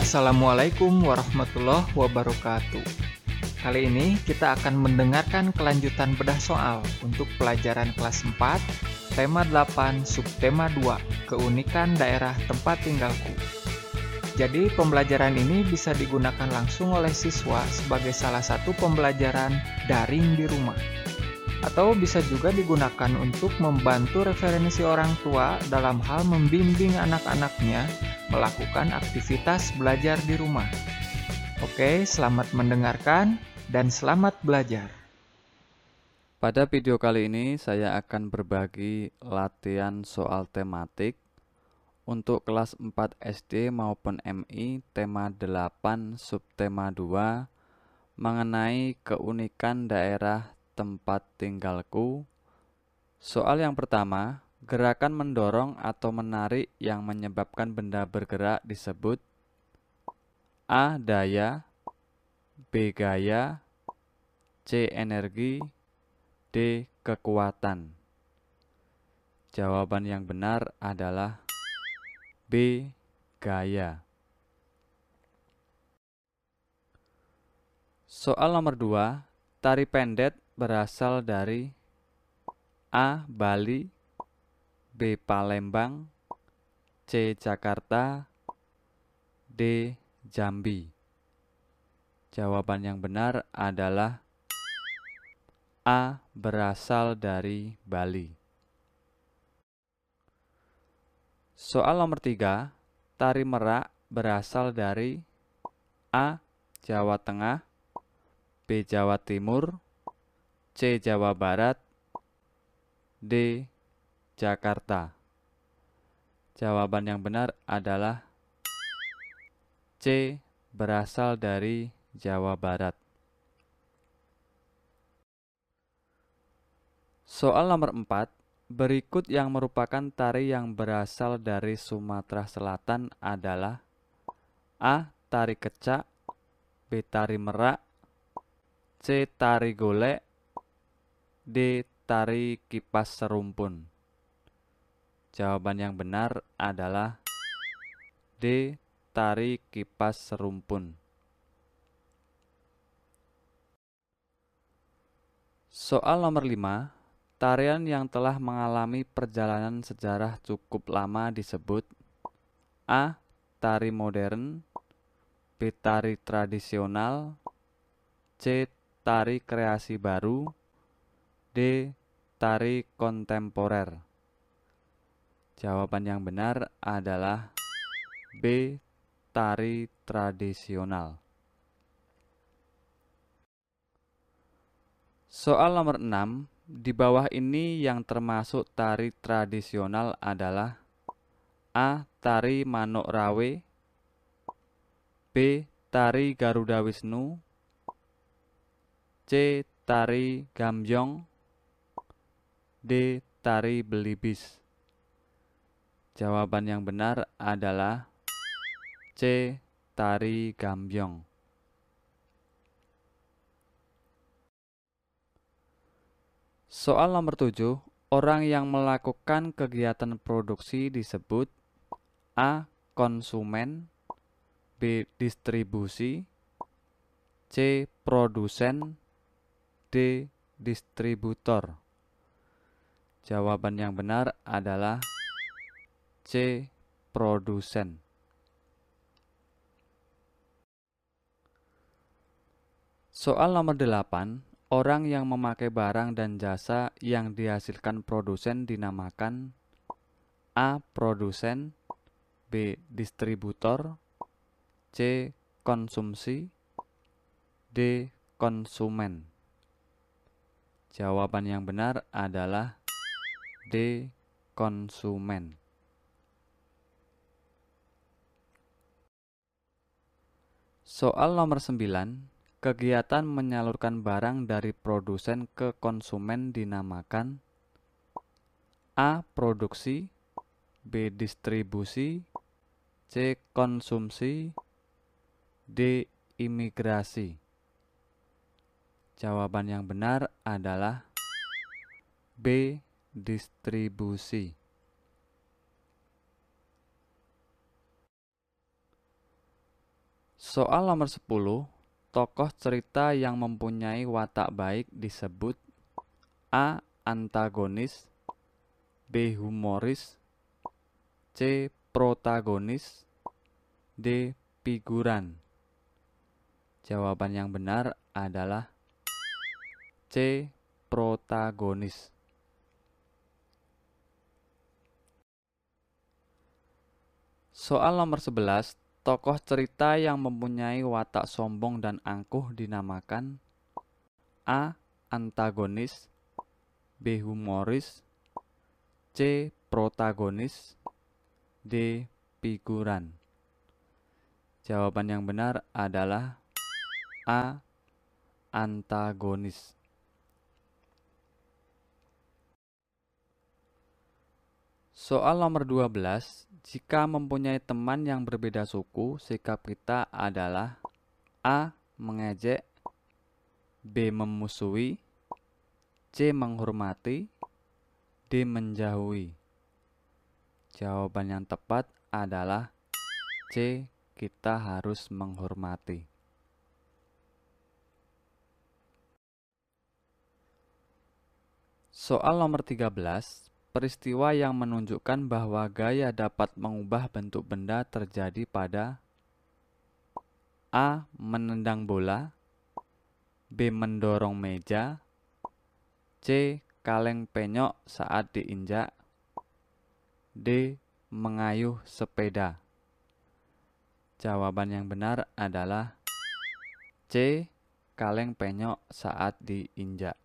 Assalamualaikum warahmatullahi wabarakatuh. Kali ini kita akan mendengarkan kelanjutan bedah soal untuk pelajaran kelas 4, tema 8, subtema 2, keunikan daerah tempat tinggalku. Jadi pembelajaran ini bisa digunakan langsung oleh siswa sebagai salah satu pembelajaran daring di rumah. Atau bisa juga digunakan untuk membantu referensi orang tua dalam hal membimbing anak-anaknya melakukan aktivitas belajar di rumah. Oke, selamat mendengarkan dan selamat belajar. Pada video kali ini saya akan berbagi latihan soal tematik untuk kelas 4 SD maupun MI tema 8 subtema 2 mengenai keunikan daerah tempat tinggalku. Soal yang pertama, gerakan mendorong atau menarik yang menyebabkan benda bergerak disebut A. Daya B. Gaya C. Energi D. Kekuatan Jawaban yang benar adalah B. Gaya Soal nomor 2 Tari pendet berasal dari A. Bali B. Palembang C. Jakarta D. Jambi Jawaban yang benar adalah A. Berasal dari Bali Soal nomor 3 Tari merak berasal dari A. Jawa Tengah B. Jawa Timur C. Jawa Barat D. Jakarta Jawaban yang benar adalah C. Berasal dari Jawa Barat Soal nomor 4 Berikut yang merupakan tari yang berasal dari Sumatera Selatan adalah A. Tari kecak B. Tari merak C. Tari golek D. Tari kipas serumpun Jawaban yang benar adalah D. Tari kipas serumpun Soal nomor 5 Tarian yang telah mengalami perjalanan sejarah cukup lama disebut A. Tari modern B. Tari tradisional C. Tari kreasi baru D. Tari kontemporer Jawaban yang benar adalah B. Tari tradisional Soal nomor 6 Di bawah ini yang termasuk tari tradisional adalah A. Tari Manuk Rawe B. Tari Garuda Wisnu C. Tari Gambyong D. Tari belibis Jawaban yang benar adalah C. Tari gambyong Soal nomor 7 Orang yang melakukan kegiatan produksi disebut A. Konsumen B. Distribusi C. Produsen D. Distributor Jawaban yang benar adalah C. Produsen. Soal nomor 8. Orang yang memakai barang dan jasa yang dihasilkan produsen dinamakan A. Produsen B. Distributor C. Konsumsi D. Konsumen Jawaban yang benar adalah D. Konsumen Soal nomor 9 Kegiatan menyalurkan barang dari produsen ke konsumen dinamakan A. Produksi B. Distribusi C. Konsumsi D. Imigrasi Jawaban yang benar adalah B distribusi Soal nomor 10, tokoh cerita yang mempunyai watak baik disebut A. Antagonis B. Humoris C. Protagonis D. Figuran Jawaban yang benar adalah C. Protagonis Soal nomor 11, tokoh cerita yang mempunyai watak sombong dan angkuh dinamakan A. Antagonis B. Humoris C. Protagonis D. Figuran Jawaban yang benar adalah A. Antagonis Soal nomor 12 jika mempunyai teman yang berbeda suku, sikap kita adalah A. Mengejek B. Memusuhi C. Menghormati D. Menjauhi Jawaban yang tepat adalah C. Kita harus menghormati Soal nomor 13 Peristiwa yang menunjukkan bahwa gaya dapat mengubah bentuk benda terjadi pada A. Menendang bola B. Mendorong meja C. Kaleng penyok saat diinjak D. Mengayuh sepeda Jawaban yang benar adalah C. Kaleng penyok saat diinjak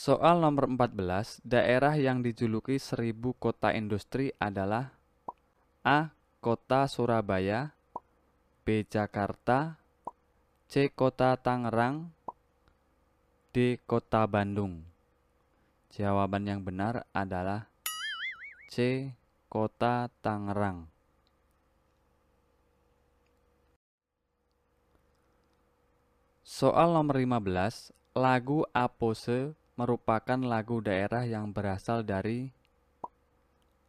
Soal nomor 14, daerah yang dijuluki seribu kota industri adalah A. Kota Surabaya B. Jakarta C. Kota Tangerang D. Kota Bandung Jawaban yang benar adalah C. Kota Tangerang Soal nomor 15, lagu Apose merupakan lagu daerah yang berasal dari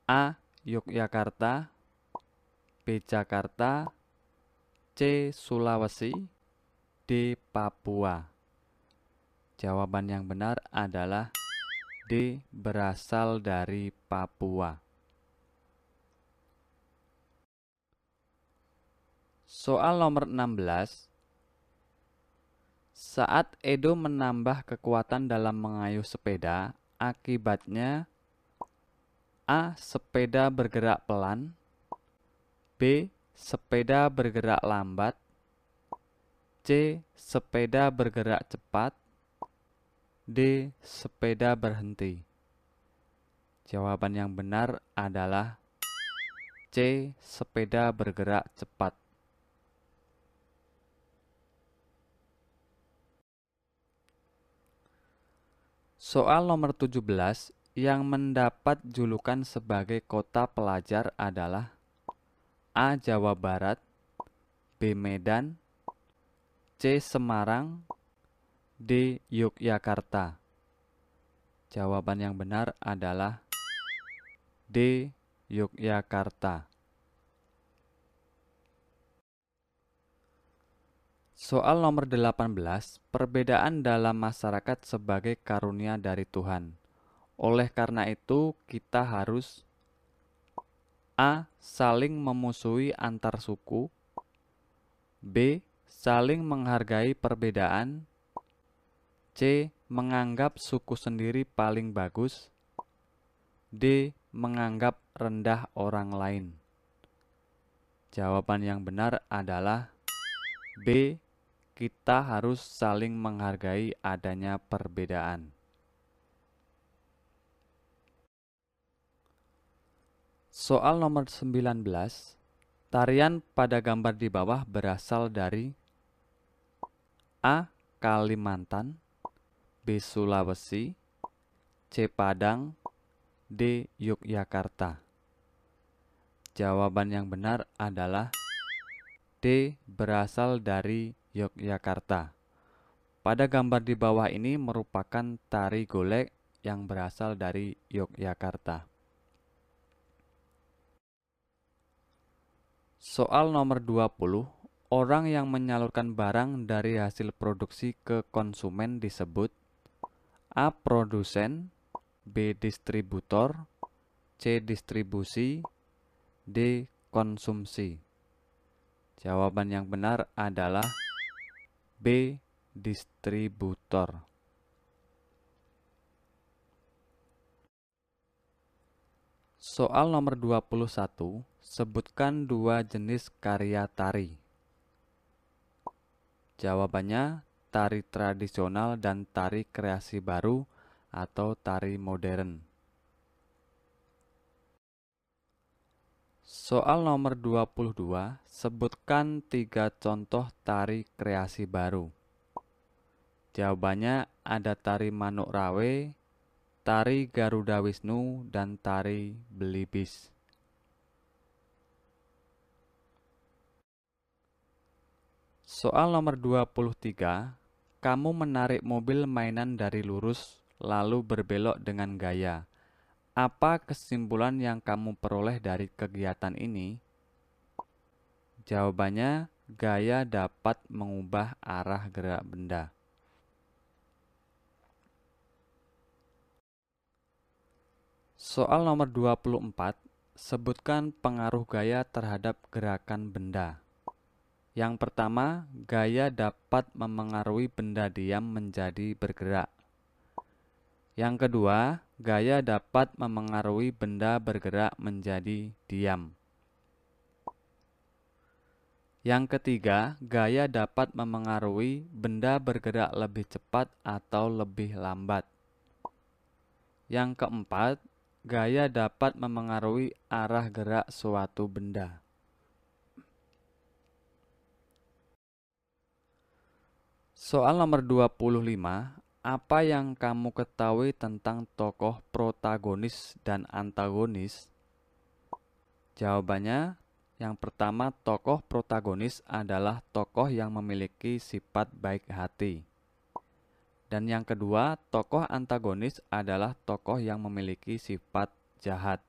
A. Yogyakarta B. Jakarta C. Sulawesi D. Papua Jawaban yang benar adalah D. Berasal dari Papua Soal nomor 16 saat Edo menambah kekuatan dalam mengayuh sepeda, akibatnya A. Sepeda bergerak pelan B. Sepeda bergerak lambat C. Sepeda bergerak cepat D. Sepeda berhenti Jawaban yang benar adalah C. Sepeda bergerak cepat Soal nomor 17 yang mendapat julukan sebagai kota pelajar adalah A. Jawa Barat B. Medan C. Semarang D. Yogyakarta Jawaban yang benar adalah D. Yogyakarta Soal nomor 18, perbedaan dalam masyarakat sebagai karunia dari Tuhan. Oleh karena itu, kita harus A. Saling memusuhi antar suku B. Saling menghargai perbedaan C. Menganggap suku sendiri paling bagus D. Menganggap rendah orang lain Jawaban yang benar adalah B kita harus saling menghargai adanya perbedaan. Soal nomor 19. Tarian pada gambar di bawah berasal dari A. Kalimantan B. Sulawesi C. Padang D. Yogyakarta Jawaban yang benar adalah D. Berasal dari Yogyakarta. Pada gambar di bawah ini merupakan tari golek yang berasal dari Yogyakarta. Soal nomor 20, orang yang menyalurkan barang dari hasil produksi ke konsumen disebut A. Produsen B. Distributor C. Distribusi D. Konsumsi Jawaban yang benar adalah B. Distributor Soal nomor 21, sebutkan dua jenis karya tari. Jawabannya tari tradisional dan tari kreasi baru atau tari modern. Soal nomor 22, sebutkan tiga contoh tari kreasi baru. Jawabannya ada tari manuk rawe, tari Garuda Wisnu, dan tari Belibis. Soal nomor 23, kamu menarik mobil mainan dari lurus lalu berbelok dengan gaya. Apa kesimpulan yang kamu peroleh dari kegiatan ini? Jawabannya, gaya dapat mengubah arah gerak benda. Soal nomor 24, sebutkan pengaruh gaya terhadap gerakan benda. Yang pertama, gaya dapat memengaruhi benda diam menjadi bergerak. Yang kedua, gaya dapat memengaruhi benda bergerak menjadi diam. Yang ketiga, gaya dapat memengaruhi benda bergerak lebih cepat atau lebih lambat. Yang keempat, Gaya dapat memengaruhi arah gerak suatu benda. Soal nomor 25, apa yang kamu ketahui tentang tokoh protagonis dan antagonis? Jawabannya, yang pertama tokoh protagonis adalah tokoh yang memiliki sifat baik hati. Dan yang kedua, tokoh antagonis adalah tokoh yang memiliki sifat jahat.